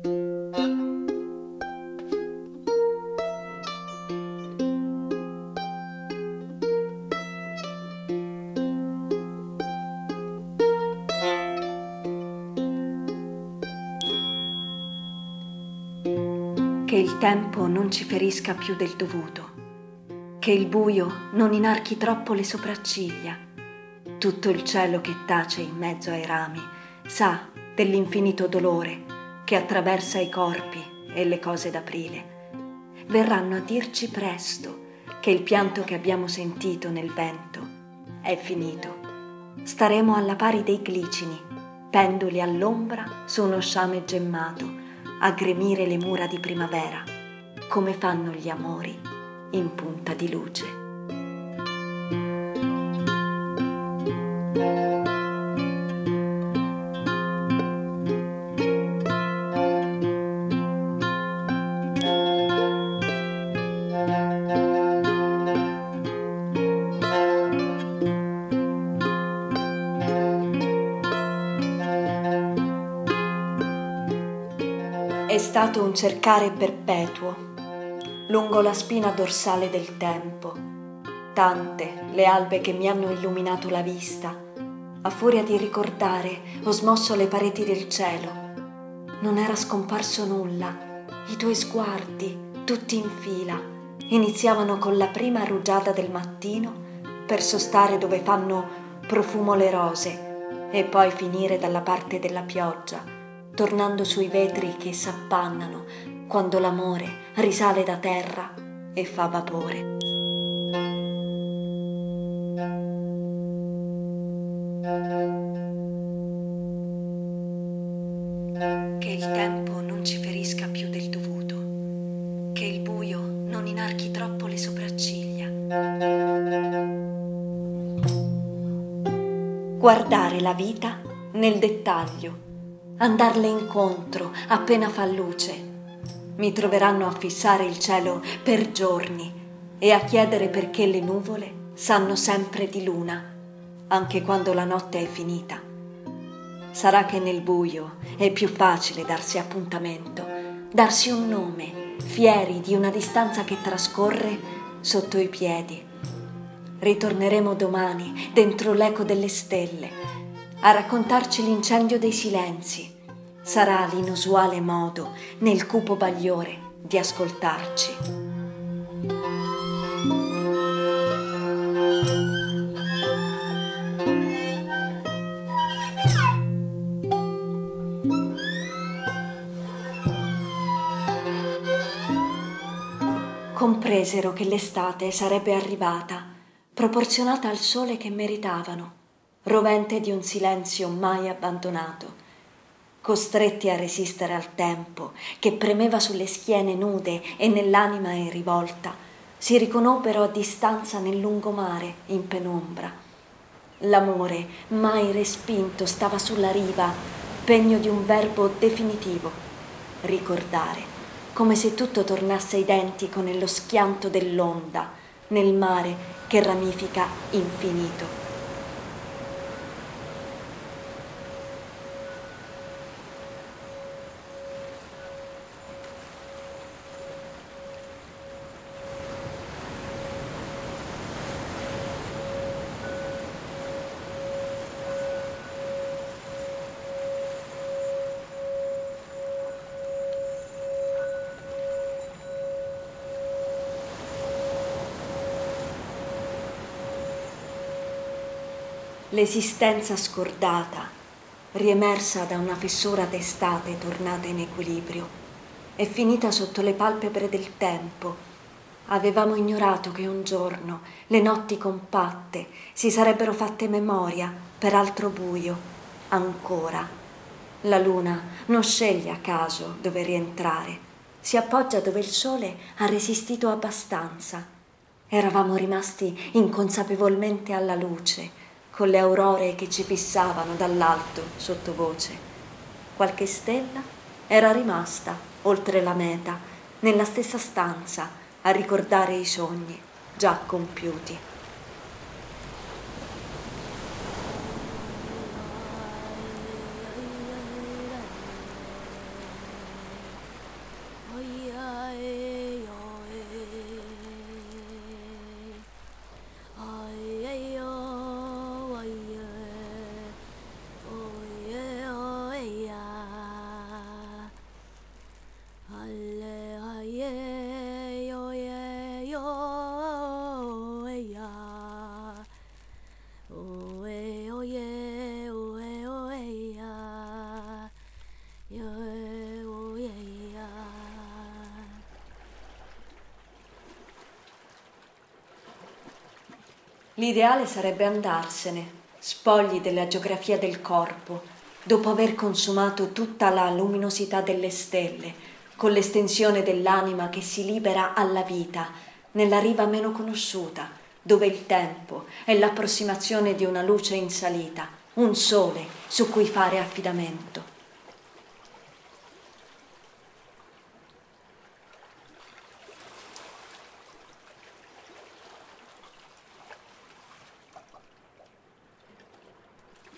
Che il tempo non ci ferisca più del dovuto, che il buio non inarchi troppo le sopracciglia. Tutto il cielo che tace in mezzo ai rami sa dell'infinito dolore che attraversa i corpi e le cose d'aprile. Verranno a dirci presto che il pianto che abbiamo sentito nel vento è finito. Staremo alla pari dei glicini, penduli all'ombra su uno sciame gemmato a gremire le mura di primavera, come fanno gli amori in punta di luce. È stato un cercare perpetuo lungo la spina dorsale del tempo. Tante le albe che mi hanno illuminato la vista. A furia di ricordare ho smosso le pareti del cielo. Non era scomparso nulla. I tuoi sguardi, tutti in fila, iniziavano con la prima rugiada del mattino per sostare dove fanno profumo le rose e poi finire dalla parte della pioggia tornando sui vetri che s'appannano quando l'amore risale da terra e fa vapore. Che il tempo non ci ferisca più del dovuto, che il buio non inarchi troppo le sopracciglia. Guardare la vita nel dettaglio andarle incontro appena fa luce. Mi troveranno a fissare il cielo per giorni e a chiedere perché le nuvole sanno sempre di luna, anche quando la notte è finita. Sarà che nel buio è più facile darsi appuntamento, darsi un nome, fieri di una distanza che trascorre sotto i piedi. Ritorneremo domani dentro l'eco delle stelle a raccontarci l'incendio dei silenzi. Sarà l'inusuale modo, nel cupo bagliore, di ascoltarci. Compresero che l'estate sarebbe arrivata, proporzionata al sole che meritavano rovente di un silenzio mai abbandonato, costretti a resistere al tempo che premeva sulle schiene nude e nell'anima in rivolta, si riconobbero a distanza nel lungomare in penombra. L'amore, mai respinto, stava sulla riva, pegno di un verbo definitivo, ricordare, come se tutto tornasse identico nello schianto dell'onda, nel mare che ramifica infinito. L'esistenza scordata, riemersa da una fessura d'estate tornata in equilibrio, è finita sotto le palpebre del tempo. Avevamo ignorato che un giorno le notti compatte si sarebbero fatte memoria per altro buio, ancora. La luna non sceglie a caso dove rientrare, si appoggia dove il sole ha resistito abbastanza. Eravamo rimasti inconsapevolmente alla luce, con le aurore che ci fissavano dall'alto sottovoce. Qualche stella era rimasta oltre la meta, nella stessa stanza, a ricordare i sogni già compiuti. L'ideale sarebbe andarsene, spogli della geografia del corpo, dopo aver consumato tutta la luminosità delle stelle, con l'estensione dell'anima che si libera alla vita, nella riva meno conosciuta, dove il tempo è l'approssimazione di una luce in salita, un sole su cui fare affidamento.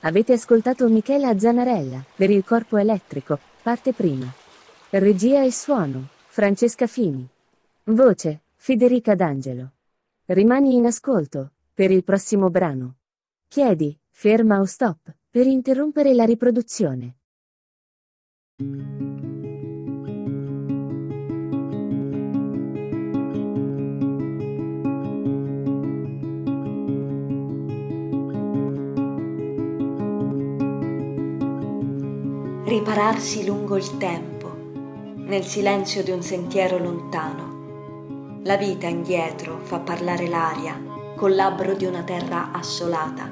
Avete ascoltato Michela Zanarella per il corpo elettrico, parte prima. Regia e suono, Francesca Fini. Voce, Federica D'Angelo. Rimani in ascolto, per il prossimo brano. Chiedi, ferma o stop, per interrompere la riproduzione. Ripararsi lungo il tempo, nel silenzio di un sentiero lontano. La vita indietro fa parlare l'aria col labbro di una terra assolata.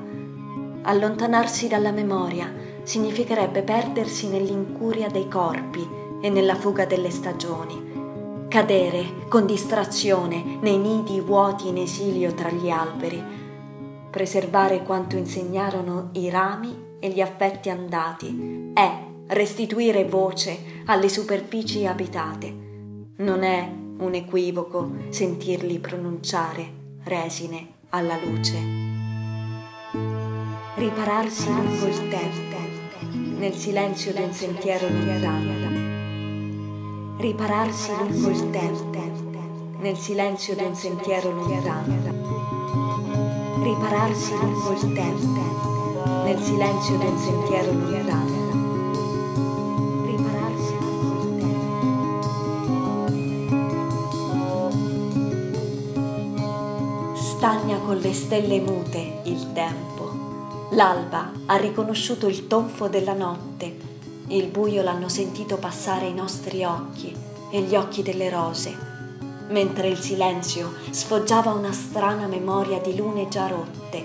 Allontanarsi dalla memoria significherebbe perdersi nell'incuria dei corpi e nella fuga delle stagioni, cadere con distrazione nei nidi vuoti in esilio tra gli alberi, preservare quanto insegnarono i rami e gli affetti andati è restituire voce alle superfici abitate. Non è un equivoco sentirli pronunciare resine alla luce. Ripararsi lungo il tempo, nel silenzio di un sentiero lontano. Ripararsi lungo il tempo, nel silenzio di un sentiero lontano. Ripararsi lungo il tempo, nel silenzio di un sentiero lontano. Stagna con le stelle mute il tempo. L'alba ha riconosciuto il tonfo della notte, il buio l'hanno sentito passare i nostri occhi e gli occhi delle rose, mentre il silenzio sfoggiava una strana memoria di lune già rotte.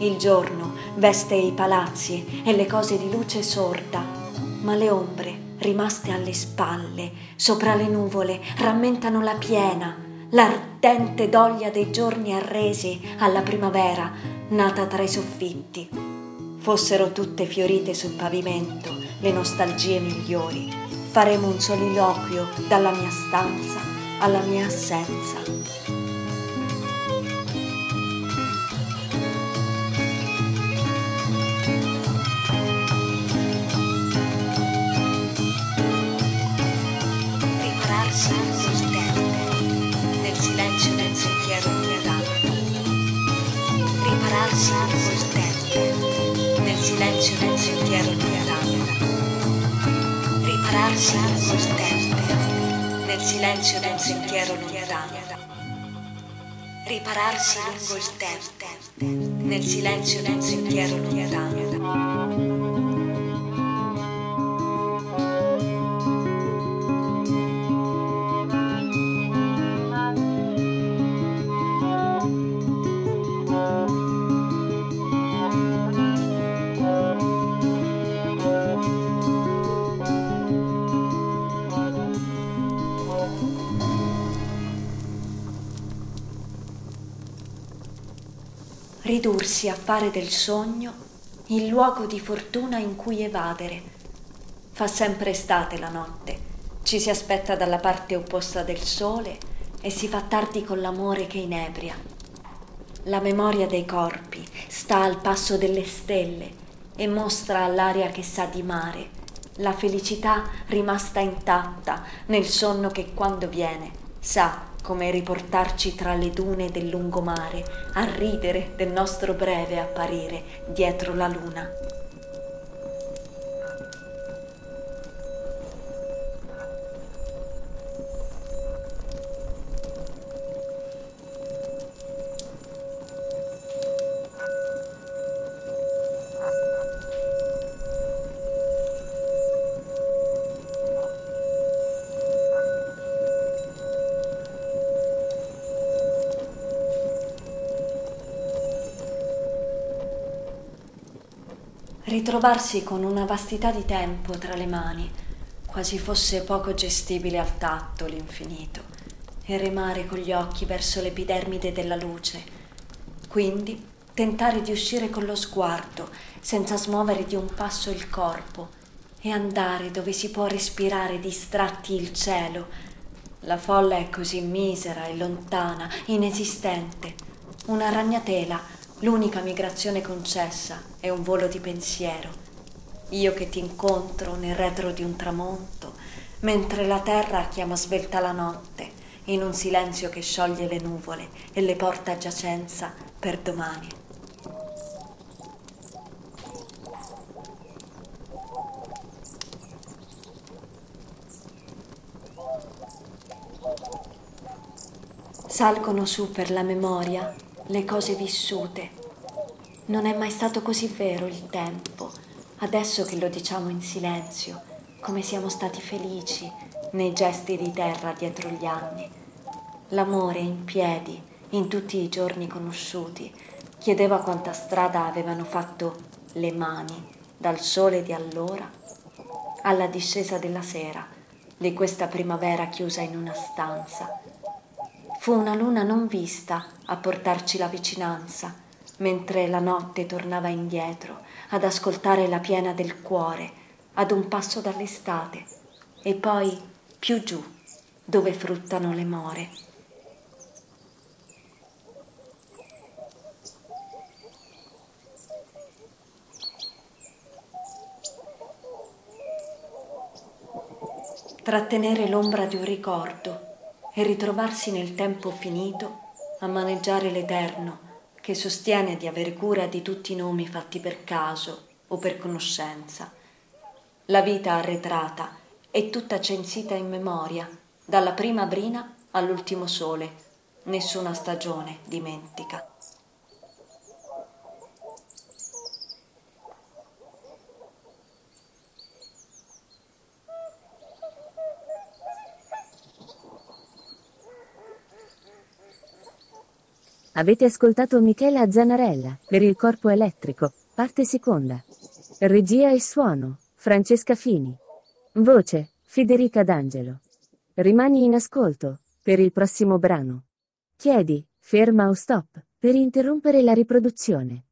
Il giorno veste i palazzi e le cose di luce sorda, ma le ombre rimaste alle spalle, sopra le nuvole, rammentano la piena, l'ardente doglia dei giorni arresi alla primavera nata tra i soffitti. Fossero tutte fiorite sul pavimento le nostalgie migliori. Faremo un soliloquio dalla mia stanza alla mia assenza. Ripararsi col tempo, nel silenzio del sentiero lontano. Ripararsi lungo il tempo, nel silenzio del sentiero lontano. Ridursi a fare del sogno il luogo di fortuna in cui evadere. Fa sempre estate la notte, ci si aspetta dalla parte opposta del sole e si fa tardi con l'amore che inebria. La memoria dei corpi sta al passo delle stelle e mostra all'aria che sa di mare la felicità rimasta intatta nel sonno che quando viene sa come riportarci tra le dune del lungomare a ridere del nostro breve apparire dietro la luna. Ritrovarsi con una vastità di tempo tra le mani, quasi fosse poco gestibile al tatto l'infinito, e remare con gli occhi verso l'epidermide della luce, quindi tentare di uscire con lo sguardo, senza smuovere di un passo il corpo, e andare dove si può respirare distratti il cielo. La folla è così misera e lontana, inesistente. Una ragnatela, l'unica migrazione concessa, è un volo di pensiero. Io che ti incontro nel retro di un tramonto, mentre la terra chiama svelta la notte, in un silenzio che scioglie le nuvole e le porta a giacenza per domani. Salgono su per la memoria le cose vissute. Non è mai stato così vero il tempo, adesso che lo diciamo in silenzio, come siamo stati felici nei gesti di terra dietro gli anni. L'amore in piedi, in tutti i giorni conosciuti, chiedeva quanta strada avevano fatto le mani dal sole di allora alla discesa della sera di questa primavera chiusa in una stanza Fu una luna non vista a portarci la vicinanza, mentre la notte tornava indietro ad ascoltare la piena del cuore, ad un passo dall'estate, e poi più giù, dove fruttano le more. Trattenere l'ombra di un ricordo e ritrovarsi nel tempo finito a maneggiare l'Eterno che sostiene di avere cura di tutti i nomi fatti per caso o per conoscenza. La vita arretrata è tutta censita in memoria, dalla prima brina all'ultimo sole, nessuna stagione dimentica. Avete ascoltato Michela Zanarella per il corpo elettrico, parte seconda. Regia e suono, Francesca Fini. Voce, Federica D'Angelo. Rimani in ascolto, per il prossimo brano. Chiedi, ferma o stop, per interrompere la riproduzione.